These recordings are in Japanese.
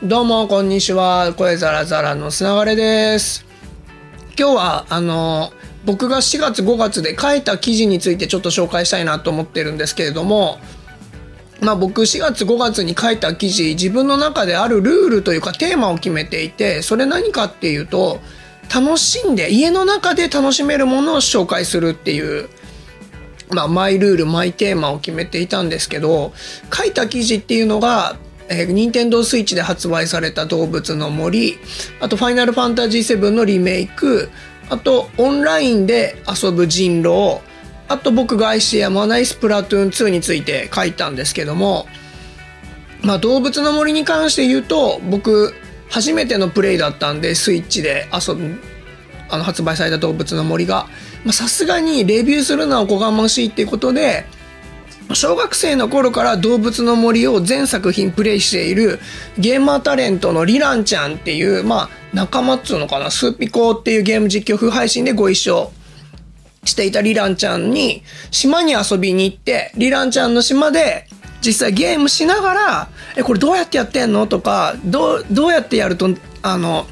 どうもこんにちは。声ザラザラのつながれです。今日はあの僕が4月5月で書いた記事についてちょっと紹介したいなと思ってるんですけれどもまあ僕4月5月に書いた記事自分の中であるルールというかテーマを決めていてそれ何かっていうと楽しんで家の中で楽しめるものを紹介するっていうまあ、マイルールマイテーマを決めていたんですけど書いた記事っていうのがえー、任天堂スイッチで発売された動物の森、あとファイナルファンタジー7のリメイク、あとオンラインで遊ぶ人狼、あと僕が愛してやまないスプラトゥーン2について書いたんですけども、まあ動物の森に関して言うと、僕初めてのプレイだったんで、スイッチで遊ぶ、あの発売された動物の森が、さすがにレビューするのはおこがましいっていうことで、小学生の頃から動物の森を全作品プレイしているゲーマータレントのリランちゃんっていう、まあ、仲間っつうのかな、スーピコっていうゲーム実況風配信でご一緒していたリランちゃんに島に遊びに行って、リランちゃんの島で実際ゲームしながら、え、これどうやってやってんの？とか、どう、どうやってやると、あの、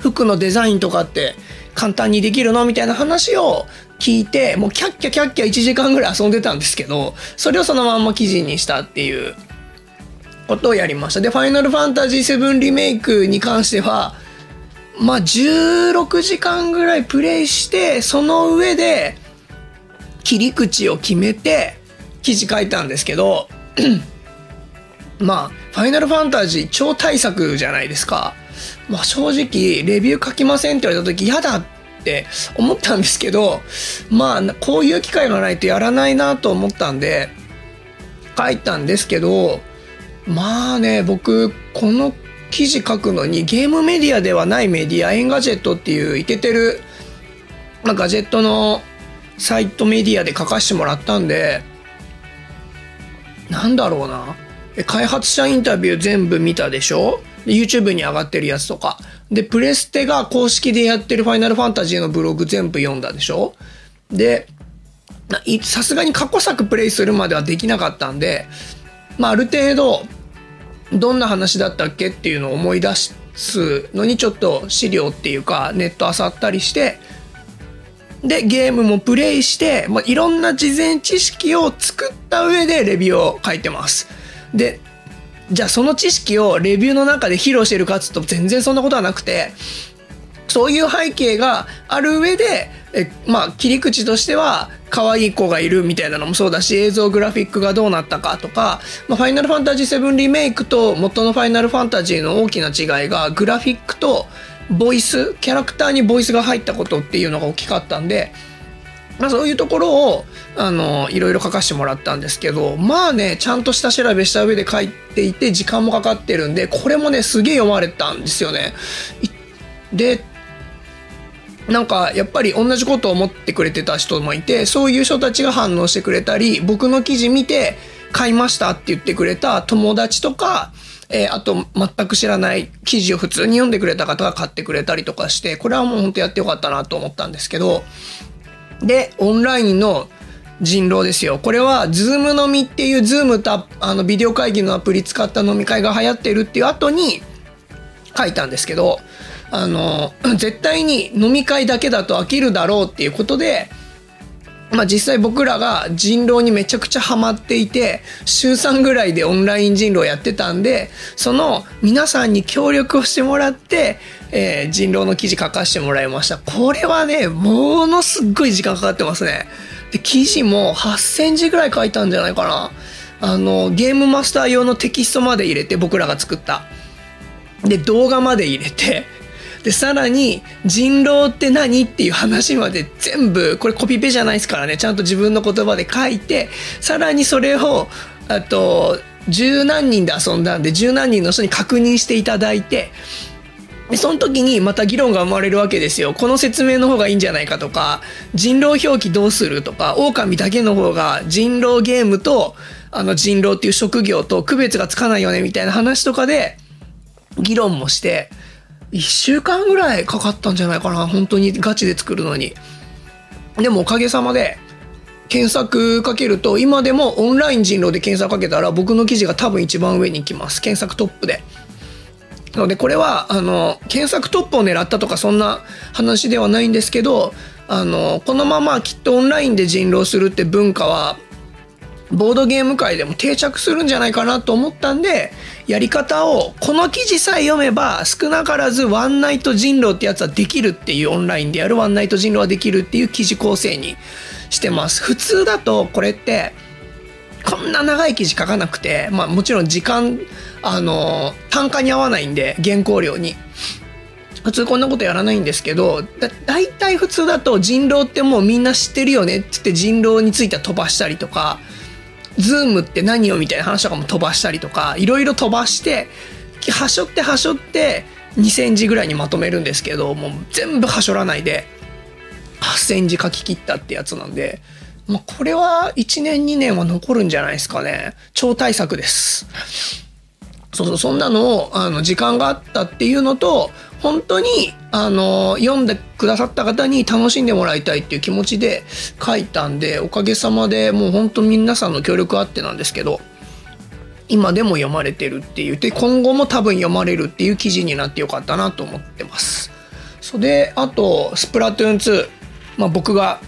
服のデザインとかって簡単にできるの？みたいな話を聞いて、もうキャッキャキャッキャ1時間ぐらい遊んでたんですけど、それをそのまんま記事にしたっていうことをやりました。で、ファイナルファンタジー7リメイクに関しては、まあ、16時間ぐらいプレイして、その上で、切り口を決めて、記事書いたんですけど、まあ、ファイナルファンタジー超大作じゃないですか。まあ正直、レビュー書きませんって言われた時、嫌だって思ったんですけどまあこういう機会がないとやらないなと思ったんで書いたんですけどまあね僕この記事書くのにゲームメディアではないメディアエンガジェットっていういけてる、まあ、ガジェットのサイトメディアで書かせてもらったんでなんだろうな。開発者インタビュー全部見たでしょ？YouTube に上がってるやつとか。で、プレステが公式でやってるファイナルファンタジーのブログ全部読んだでしょ？で、さすがに過去作プレイするまではできなかったんで、まあ、ある程度、どんな話だったっけっていうのを思い出すのにちょっと資料っていうかネット漁ったりして、で、ゲームもプレイして、まあ、いろんな事前知識を作った上でレビューを書いてます。で、じゃあその知識をレビューの中で披露してるかっつうと全然そんなことはなくて、そういう背景がある上で、えまあ、切り口としては、可愛い子がいるみたいなのもそうだし、映像グラフィックがどうなったかとか、まあ、ファイナルファンタジー7リメイクと元のファイナルファンタジーの大きな違いが、グラフィックとボイス、キャラクターにボイスが入ったことっていうのが大きかったんで、まあ、そういうところをあのいろいろ書かせてもらったんですけどまあねちゃんと下調べした上で書いていて時間もかかってるんでこれもねすげえ読まれたんですよね。でなんかやっぱり同じことを思ってくれてた人もいてそういう人たちが反応してくれたり僕の記事見て買いましたって言ってくれた友達とかえー、あと全く知らない記事を普通に読んでくれた方が買ってくれたりとかしてこれはもう本当やってよかったなと思ったんですけどで、オンラインの人狼ですよ。これは、 Zoom 飲みっていう、 Zoom とあのビデオ会議のアプリ使った飲み会が流行ってるっていう後に書いたんですけど、あの、絶対に飲み会だけだと飽きるだろうっていうことで、まあ実際僕らが人狼にめちゃくちゃハマっていて、週3ぐらいでオンライン人狼やってたんで、その皆さんに協力をしてもらって、えー、人狼の記事書かせてもらいました。これはね、ものすっごい時間かかってますね。で、記事も8000字ぐらい書いたんじゃないかな。あの、ゲームマスター用のテキストまで入れて、僕らが作った。で、動画まで入れて、で、さらに、人狼って何っていう話まで全部、これコピペじゃないですからね、ちゃんと自分の言葉で書いて、さらにそれを、あと、十何人で遊んだんで、十何人の人に確認していただいて、で、その時にまた議論が生まれるわけですよ。この説明の方がいいんじゃないかとか、人狼表記どうするとか、狼だけの方が人狼ゲームと、あの人狼っていう職業と区別がつかないよねみたいな話とかで、議論もして、1週間ぐらいかかったんじゃないかな。本当にガチで作るのに。でもおかげさまで、検索かけると、今でもオンライン人狼で検索かけたら僕の記事が多分一番上に行きます。検索トップでな。のでこれはあの検索トップを狙ったとかそんな話ではないんですけどあのこのままきっとオンラインで人狼するって文化はボードゲーム界でも定着するんじゃないかなと思ったんでやり方をこの記事さえ読めば少なからずワンナイト人狼ってやつはできるっていうオンラインでやるワンナイト人狼はできるっていう記事構成にしてます。普通だとこれってこんな長い記事書かなくてまあもちろん時間あの単価に合わないんで原稿料に。普通こんなことやらないんですけどだ大体普通だと人狼ってもうみんな知ってるよねってって人狼については飛ばしたりとかズームって何よみたいな話とかも飛ばしたりとかいろいろ飛ばしてはしょってはしょって2,000字ぐらいにまとめるんですけどもう全部はしょらないで8,000字書き切ったってやつなんで、まあ、これは1年2年は残るんじゃないですかね。超大作です。そうそうそんなのをあの時間があったっていうのと本当にあの読んでくださった方に楽しんでもらいたいっていう気持ちで書いたんでおかげさまでもう本当皆さんの協力あってなんですけど今でも読まれてるっていうで今後も多分読まれるっていう記事になってよかったなと思ってます。それであとスプラトゥーン2、まあ、僕が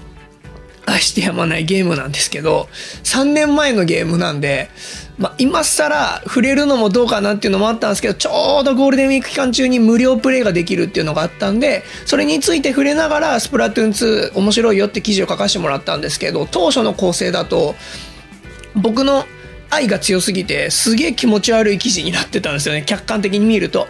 愛してやまないゲームなんですけど3年前のゲームなんでまあ、今更触れるのもどうかなっていうのもあったんですけどちょうどゴールデンウィーク期間中に無料プレイができるっていうのがあったんでそれについて触れながらスプラトゥーン2面白いよって記事を書かせてもらったんですけど当初の構成だと僕の愛が強すぎてすげえ気持ち悪い記事になってたんですよね客観的に見ると。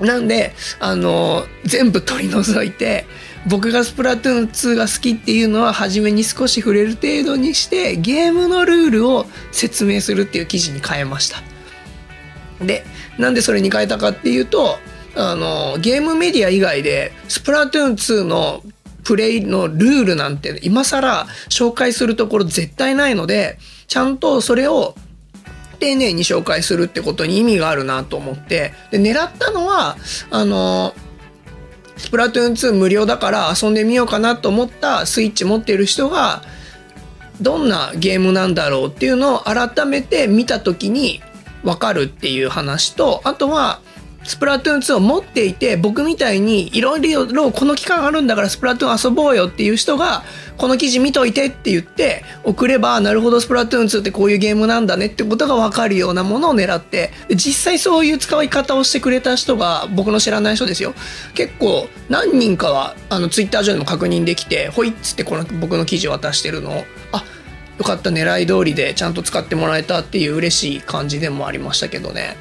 なんであの全部取り除いて僕がスプラトゥーン2が好きっていうのは初めに少し触れる程度にしてゲームのルールを説明するっていう記事に変えました。でなんでそれに変えたかっていうとあのゲームメディア以外でスプラトゥーン2のプレイのルールなんて今更紹介するところ絶対ないのでちゃんとそれを丁寧に紹介するってことに意味があるなと思って。で狙ったのはあのスプラトゥーン2無料だから遊んでみようかなと思ったスイッチ持ってる人がどんなゲームなんだろうっていうのを改めて見た時にわかるっていう話とあとはスプラトゥーン2を持っていて僕みたいにいろいろこの期間あるんだからスプラトゥーン遊ぼうよっていう人がこの記事見といてって言って送ればなるほどスプラトゥーン2ってこういうゲームなんだねってことが分かるようなものを狙って実際そういう使い方をしてくれた人が僕の知らない人ですよ結構何人かはあのツイッター上でも確認できてほいっつってこの僕の記事を渡してるのをあよかった狙い通りでちゃんと使ってもらえたっていう嬉しい感じでもありましたけどね。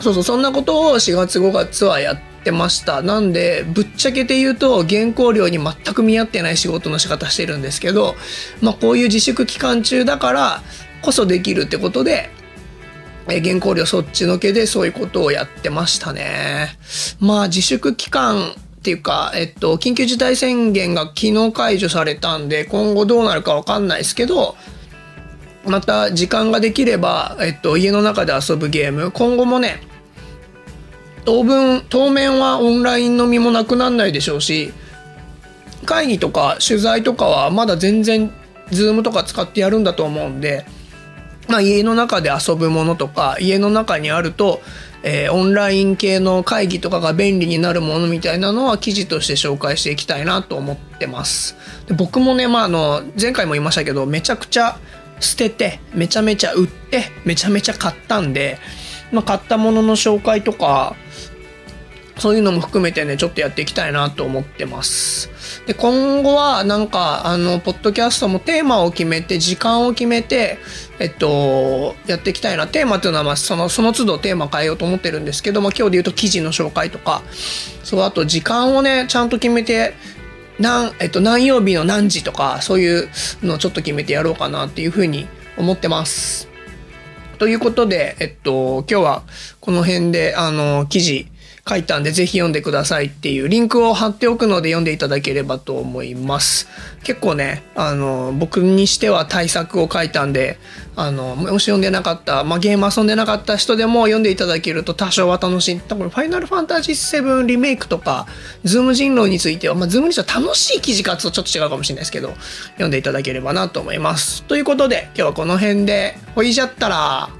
そうそうそんなことを4月5月はやってましたなんでぶっちゃけて言うと原稿料に全く見合ってない仕事の仕方してるんですけどまあこういう自粛期間中だからこそできるってことでえ原稿料そっちのけでそういうことをやってましたね。まあ自粛期間っていうか、えっと、緊急事態宣言が昨日解除されたんで、今後どうなるかわかんないですけど、また時間ができれば、えっと、家の中で遊ぶゲーム、今後もね、当分当面はオンライン飲みもなくならないでしょうし会議とか取材とかはまだ全然 Zoom とか使ってやるんだと思うんで、まあ、家の中で遊ぶものとか家の中にあると、えー、オンライン系の会議とかが便利になるものみたいなのは記事として紹介していきたいなと思ってます。で僕もね、まあ、あの前回も言いましたけどめちゃくちゃ捨ててめちゃめちゃ売ってめちゃめちゃ買ったんで、まあ、買ったものの紹介とかそういうのも含めてね、ちょっとやっていきたいなと思ってます。で、今後はなんか、あの、ポッドキャストもテーマを決めて、時間を決めて、えっと、やっていきたいな。テーマっていうのは、ま、その、その都度テーマ変えようと思ってるんですけども、今日で言うと記事の紹介とか、そう、あと時間をね、ちゃんと決めて、何、えっと、何曜日の何時とか、そういうのをちょっと決めてやろうかなっていうふうに思ってます。ということで、えっと、今日はこの辺で、あの、記事、書いたんでぜひ読んでくださいっていうリンクを貼っておくので読んでいただければと思います。結構ね、あの、僕にしては大作を書いたんで、あの、もし読んでなかった、まあ、ゲーム遊んでなかった人でも読んでいただけると多少は楽しい。多分、ファイナルファンタジー7リメイクとか、 Zoom 人狼については、まあ、 Zoom にしては楽しい記事かとちょっと違うかもしれないですけど、読んでいただければなと思います。ということで、今日はこの辺で、ほいじゃったら、